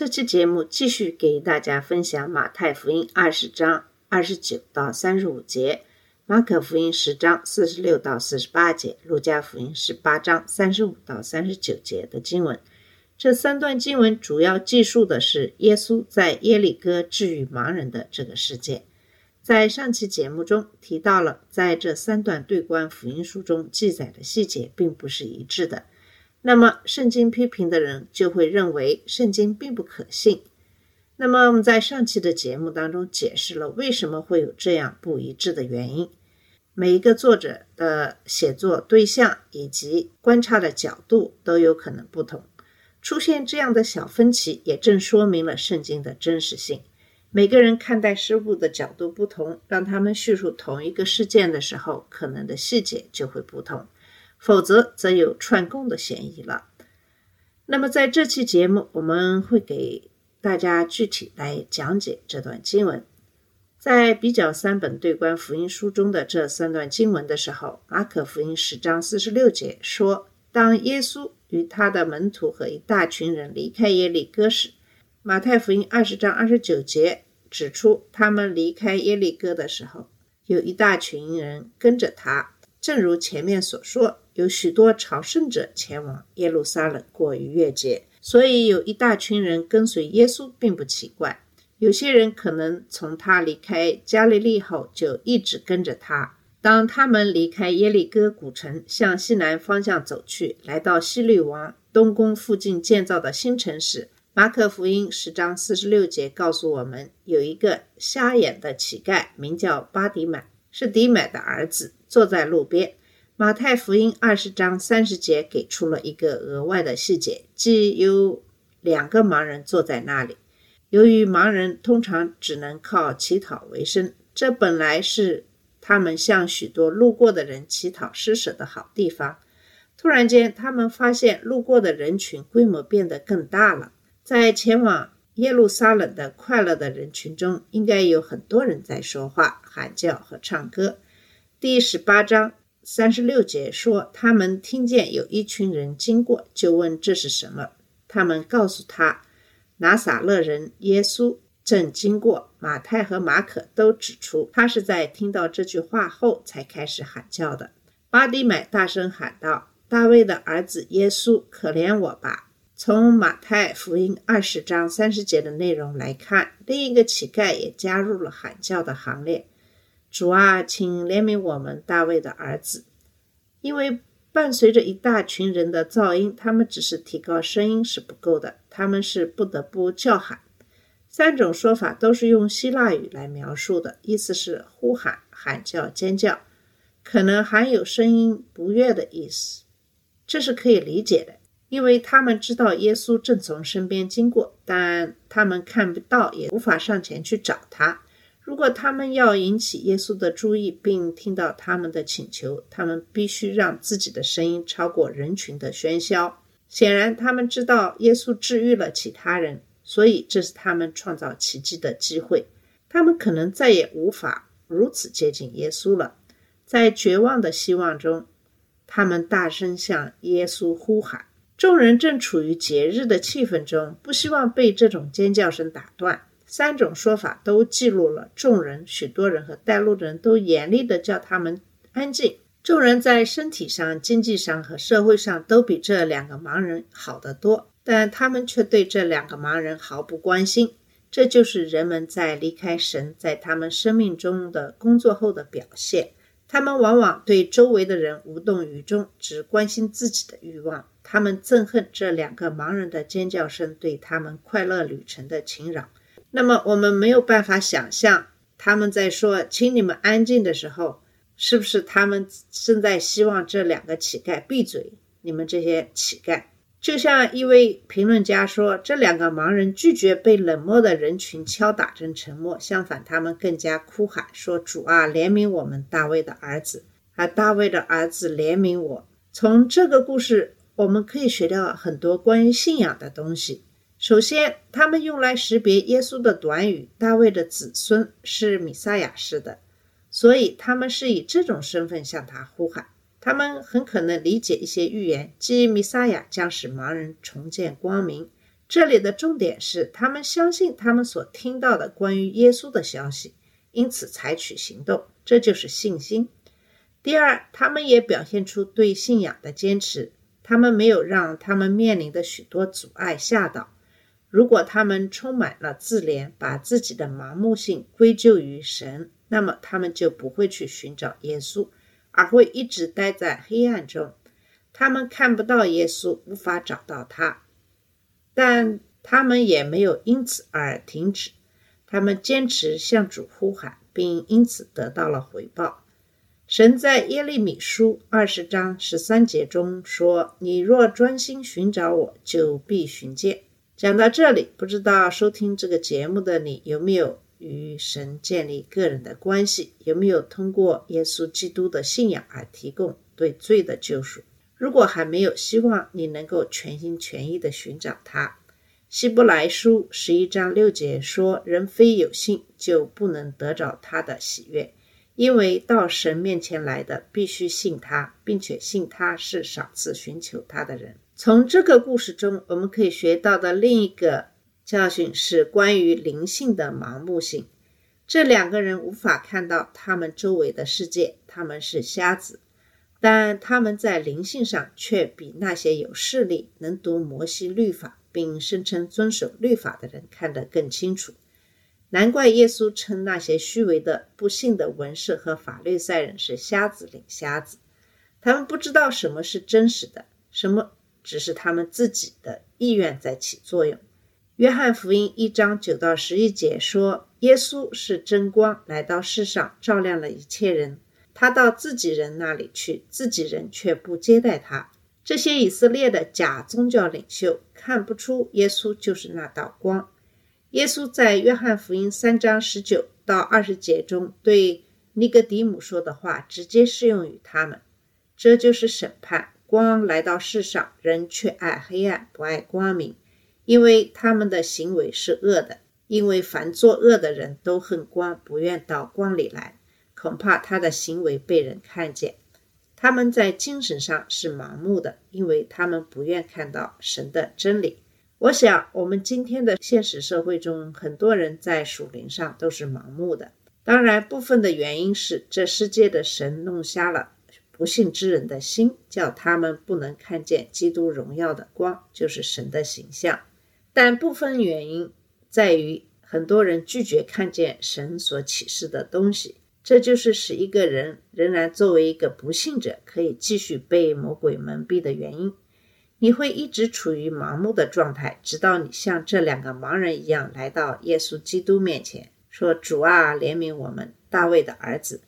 这期节目继续给大家分享马太福音二十章二十九到三十五节，马可福音十章四十六到四十八节，路加福音十八章三十五到三十九节的经文。这三段经文主要记述的是耶稣在耶利哥治愈盲人的这个事件。在上期节目中提到了，在这三段对观福音书中记载的细节并不是一致的。那么，圣经批评的人就会认为圣经并不可信。那么，我们在上期的节目当中解释了为什么会有这样不一致的原因。每一个作者的写作对象以及观察的角度都有可能不同，出现这样的小分歧，也正说明了圣经的真实性。每个人看待事物的角度不同，让他们叙述同一个事件的时候，可能的细节就会不同。否则则有串供的嫌疑了。那么在这期节目，我们会给大家具体来讲解这段经文。在比较三本对观福音书中的这三段经文的时候，马可福音十章四十六节说，当耶稣与他的门徒和一大群人离开耶利哥时，马太福音二十章二十九节指出，他们离开耶利哥的时候，有一大群人跟着他。正如前面所说，有许多朝圣者前往耶路撒冷过逾越节，所以有一大群人跟随耶稣并不奇怪。有些人可能从他离开加利利后就一直跟着他。当他们离开耶利哥古城，向西南方向走去，来到西律王东宫附近建造的新城时，马可福音十章四十六节告诉我们，有一个瞎眼的乞丐，名叫巴迪买，是迪买的儿子。坐在路边。马太福音二十章三十节给出了一个额外的细节，即有两个盲人坐在那里。由于盲人通常只能靠乞讨为生，这本来是他们向许多路过的人乞讨施舍的好地方。突然间，他们发现路过的人群规模变得更大了。在前往耶路撒冷的快乐的人群中，应该有很多人在说话、喊叫和唱歌。第十八章三十六节说，他们听见有一群人经过，就问这是什么。他们告诉他，拿撒勒人耶稣正经过。马太和马可都指出，他是在听到这句话后才开始喊叫的。巴迪买大声喊道：“大卫的儿子耶稣，可怜我吧！”从马太福音二十章三十节的内容来看，另一个乞丐也加入了喊叫的行列。主啊，请怜悯我们，大卫的儿子。因为伴随着一大群人的噪音，他们只是提高声音是不够的，他们是不得不叫喊。三种说法都是用希腊语来描述的，意思是呼喊、喊叫、尖叫，可能含有声音不悦的意思。这是可以理解的，因为他们知道耶稣正从身边经过，但他们看不到，也无法上前去找他。如果他们要引起耶稣的注意，并听到他们的请求，他们必须让自己的声音超过人群的喧嚣。显然，他们知道耶稣治愈了其他人，所以这是他们创造奇迹的机会。他们可能再也无法如此接近耶稣了。在绝望的希望中，他们大声向耶稣呼喊。众人正处于节日的气氛中，不希望被这种尖叫声打断。三种说法都记录了众人，许多人和带路的人都严厉地叫他们安静。众人在身体上、经济上和社会上都比这两个盲人好得多，但他们却对这两个盲人毫不关心。这就是人们在离开神在他们生命中的工作后的表现。他们往往对周围的人无动于衷，只关心自己的欲望。他们憎恨这两个盲人的尖叫声对他们快乐旅程的侵扰。那么我们没有办法想象他们在说“请你们安静”的时候，是不是他们正在希望这两个乞丐闭嘴？你们这些乞丐，就像一位评论家说，这两个盲人拒绝被冷漠的人群敲打成沉默，相反，他们更加哭喊说：“主啊，怜悯我们大卫的儿子，而，大卫的儿子，怜悯我。”从这个故事，我们可以学到很多关于信仰的东西。首先，他们用来识别耶稣的短语“大卫的子孙”是米撒亚式的，所以他们是以这种身份向他呼喊。他们很可能理解一些预言，即弥撒亚将使盲人重见光明。这里的重点是，他们相信他们所听到的关于耶稣的消息，因此采取行动，这就是信心。第二，他们也表现出对信仰的坚持，他们没有让他们面临的许多阻碍吓倒。如果他们充满了自怜，把自己的盲目性归咎于神，那么他们就不会去寻找耶稣。而会一直待在黑暗中，他们看不到耶稣，无法找到他，但他们也没有因此而停止。他们坚持向主呼喊，并因此得到了回报。神在耶利米书二十章十三节中说：“你若专心寻找我，就必寻见。”讲到这里，不知道收听这个节目的你有没有？与神建立个人的关系，有没有通过耶稣基督的信仰而提供对罪的救赎？如果还没有，希望你能够全心全意地寻找他。希伯来书十一章六节说：“人非有信，就不能得着他的喜悦，因为到神面前来的，必须信他，并且信他是赏赐寻求他的人。”从这个故事中，我们可以学到的另一个。教训是关于灵性的盲目性。这两个人无法看到他们周围的世界，他们是瞎子，但他们在灵性上却比那些有势力、能读摩西律法并声称遵守律法的人看得更清楚。难怪耶稣称那些虚伪的、不幸的文士和法律赛人是瞎子领瞎子。他们不知道什么是真实的，什么只是他们自己的意愿在起作用。约翰福音一章九到十一节说，耶稣是真光，来到世上照亮了一切人。他到自己人那里去，自己人却不接待他。这些以色列的假宗教领袖看不出耶稣就是那道光。耶稣在约翰福音三章十九到二十节中对尼格迪姆说的话，直接适用于他们。这就是审判。光来到世上，人却爱黑暗，不爱光明。因为他们的行为是恶的，因为凡作恶的人都恨光，不愿到光里来，恐怕他的行为被人看见。他们在精神上是盲目的，因为他们不愿看到神的真理。我想，我们今天的现实社会中，很多人在属灵上都是盲目的。当然，部分的原因是这世界的神弄瞎了不幸之人的心，叫他们不能看见基督荣耀的光，就是神的形象。但部分原因在于，很多人拒绝看见神所启示的东西，这就是使一个人仍然作为一个不信者，可以继续被魔鬼蒙蔽的原因。你会一直处于盲目的状态，直到你像这两个盲人一样来到耶稣基督面前，说：“主啊，怜悯我们，大卫的儿子。”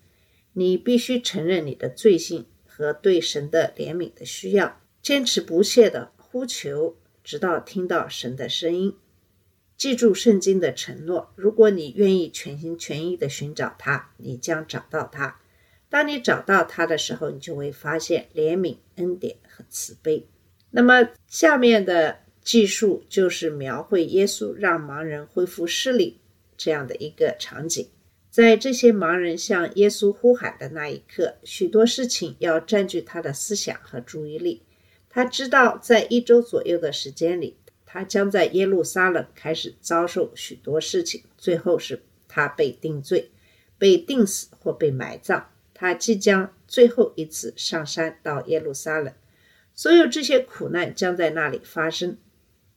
你必须承认你的罪性和对神的怜悯的需要，坚持不懈的呼求。直到听到神的声音，记住圣经的承诺。如果你愿意全心全意的寻找他，你将找到他。当你找到他的时候，你就会发现怜悯、恩典和慈悲。那么，下面的记述就是描绘耶稣让盲人恢复视力这样的一个场景。在这些盲人向耶稣呼喊的那一刻，许多事情要占据他的思想和注意力。他知道，在一周左右的时间里，他将在耶路撒冷开始遭受许多事情。最后是他被定罪、被定死或被埋葬。他即将最后一次上山到耶路撒冷，所有这些苦难将在那里发生。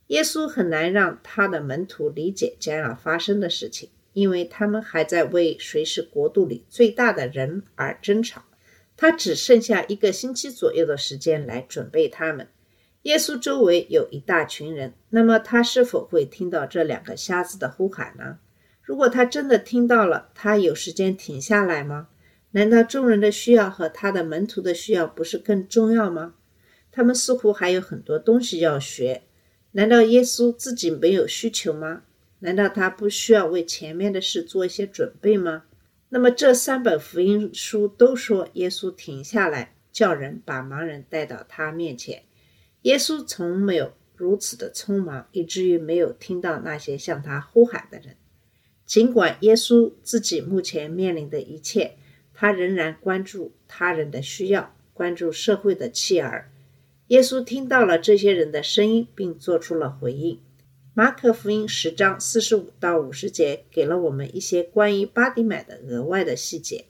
耶稣很难让他的门徒理解将要发生的事情，因为他们还在为谁是国度里最大的人而争吵。他只剩下一个星期左右的时间来准备他们。耶稣周围有一大群人，那么他是否会听到这两个瞎子的呼喊呢？如果他真的听到了，他有时间停下来吗？难道众人的需要和他的门徒的需要不是更重要吗？他们似乎还有很多东西要学。难道耶稣自己没有需求吗？难道他不需要为前面的事做一些准备吗？那么这三本福音书都说耶稣停下来，叫人把盲人带到他面前。耶稣从没有如此的匆忙，以至于没有听到那些向他呼喊的人。尽管耶稣自己目前面临的一切，他仍然关注他人的需要，关注社会的弃儿。耶稣听到了这些人的声音，并做出了回应。马可福音十章四十五到五十节给了我们一些关于巴迪买的额外的细节。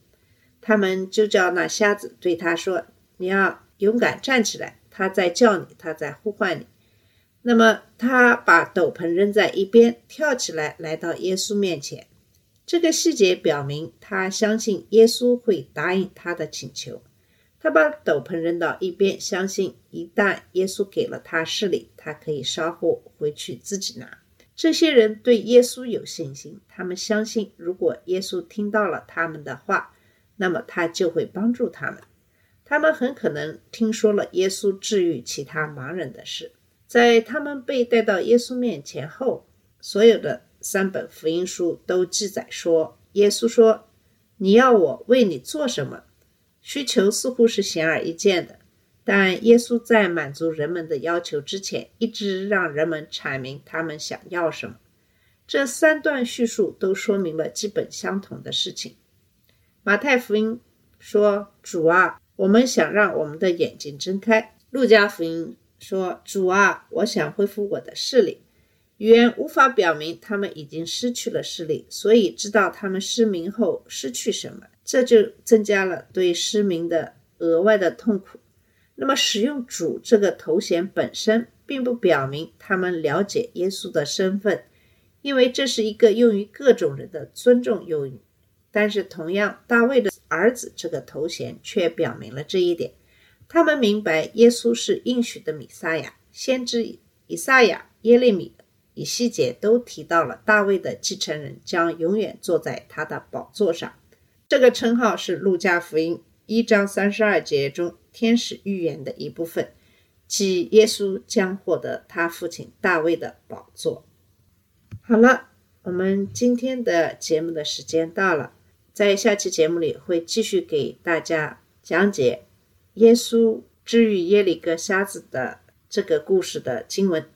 他们就叫那瞎子对他说：“你要勇敢站起来，他在叫你，他在呼唤你。”那么他把斗篷扔在一边，跳起来来到耶稣面前。这个细节表明他相信耶稣会答应他的请求。他把斗篷扔到一边，相信一旦耶稣给了他视力，他可以稍后回去自己拿。这些人对耶稣有信心，他们相信如果耶稣听到了他们的话，那么他就会帮助他们。他们很可能听说了耶稣治愈其他盲人的事。在他们被带到耶稣面前后，所有的三本福音书都记载说，耶稣说：“你要我为你做什么？”需求似乎是显而易见的，但耶稣在满足人们的要求之前，一直让人们阐明他们想要什么。这三段叙述都说明了基本相同的事情。马太福音说：“主啊，我们想让我们的眼睛睁开。”路加福音说：“主啊，我想恢复我的视力。”语言无法表明他们已经失去了视力，所以知道他们失明后失去什么。这就增加了对失明的额外的痛苦。那么，使用“主”这个头衔本身，并不表明他们了解耶稣的身份，因为这是一个用于各种人的尊重用语。但是，同样，大卫的儿子这个头衔却表明了这一点。他们明白耶稣是应许的弥撒亚，先知以赛亚、耶利米、以西结都提到了大卫的继承人将永远坐在他的宝座上。这个称号是路加福音一章三十二节中天使预言的一部分，即耶稣将获得他父亲大卫的宝座。好了，我们今天的节目的时间到了，在下期节目里会继续给大家讲解耶稣治愈耶里哥瞎子的这个故事的经文。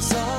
stars are